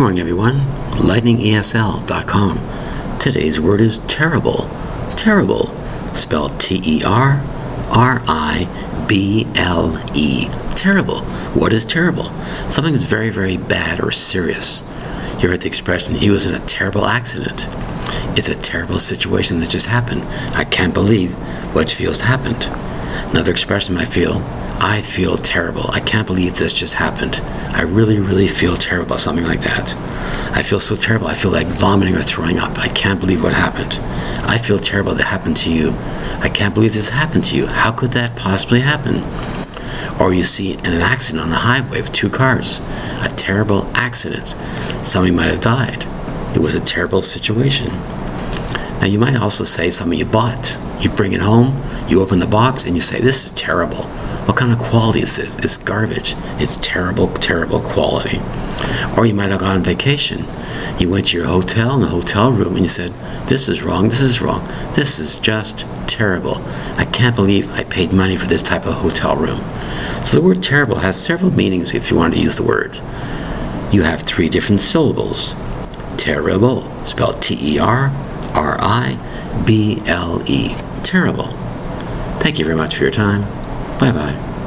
morning, everyone. LightningESL.com. Today's word is terrible. Terrible. Spelled T E R R I B L E. Terrible. What is terrible? Something that's very, very bad or serious. You heard the expression, he was in a terrible accident. It's a terrible situation that just happened. I can't believe what feels happened. Another expression I feel, I feel terrible. I can't believe this just happened. I really, really feel terrible about something like that. I feel so terrible. I feel like vomiting or throwing up. I can't believe what happened. I feel terrible that happened to you. I can't believe this happened to you. How could that possibly happen? Or you see an accident on the highway of two cars, a terrible accident. Somebody might have died. It was a terrible situation. Now, you might also say something you bought. You bring it home, you open the box, and you say, This is terrible. What kind of quality is this? It's garbage. It's terrible, terrible quality. Or you might have gone on vacation. You went to your hotel in the hotel room and you said, This is wrong, this is wrong, this is just terrible. I can't believe I paid money for this type of hotel room. So the word terrible has several meanings if you want to use the word. You have three different syllables. Terrible, spelled T E R R I B L E. Terrible. Thank you very much for your time. Bye bye.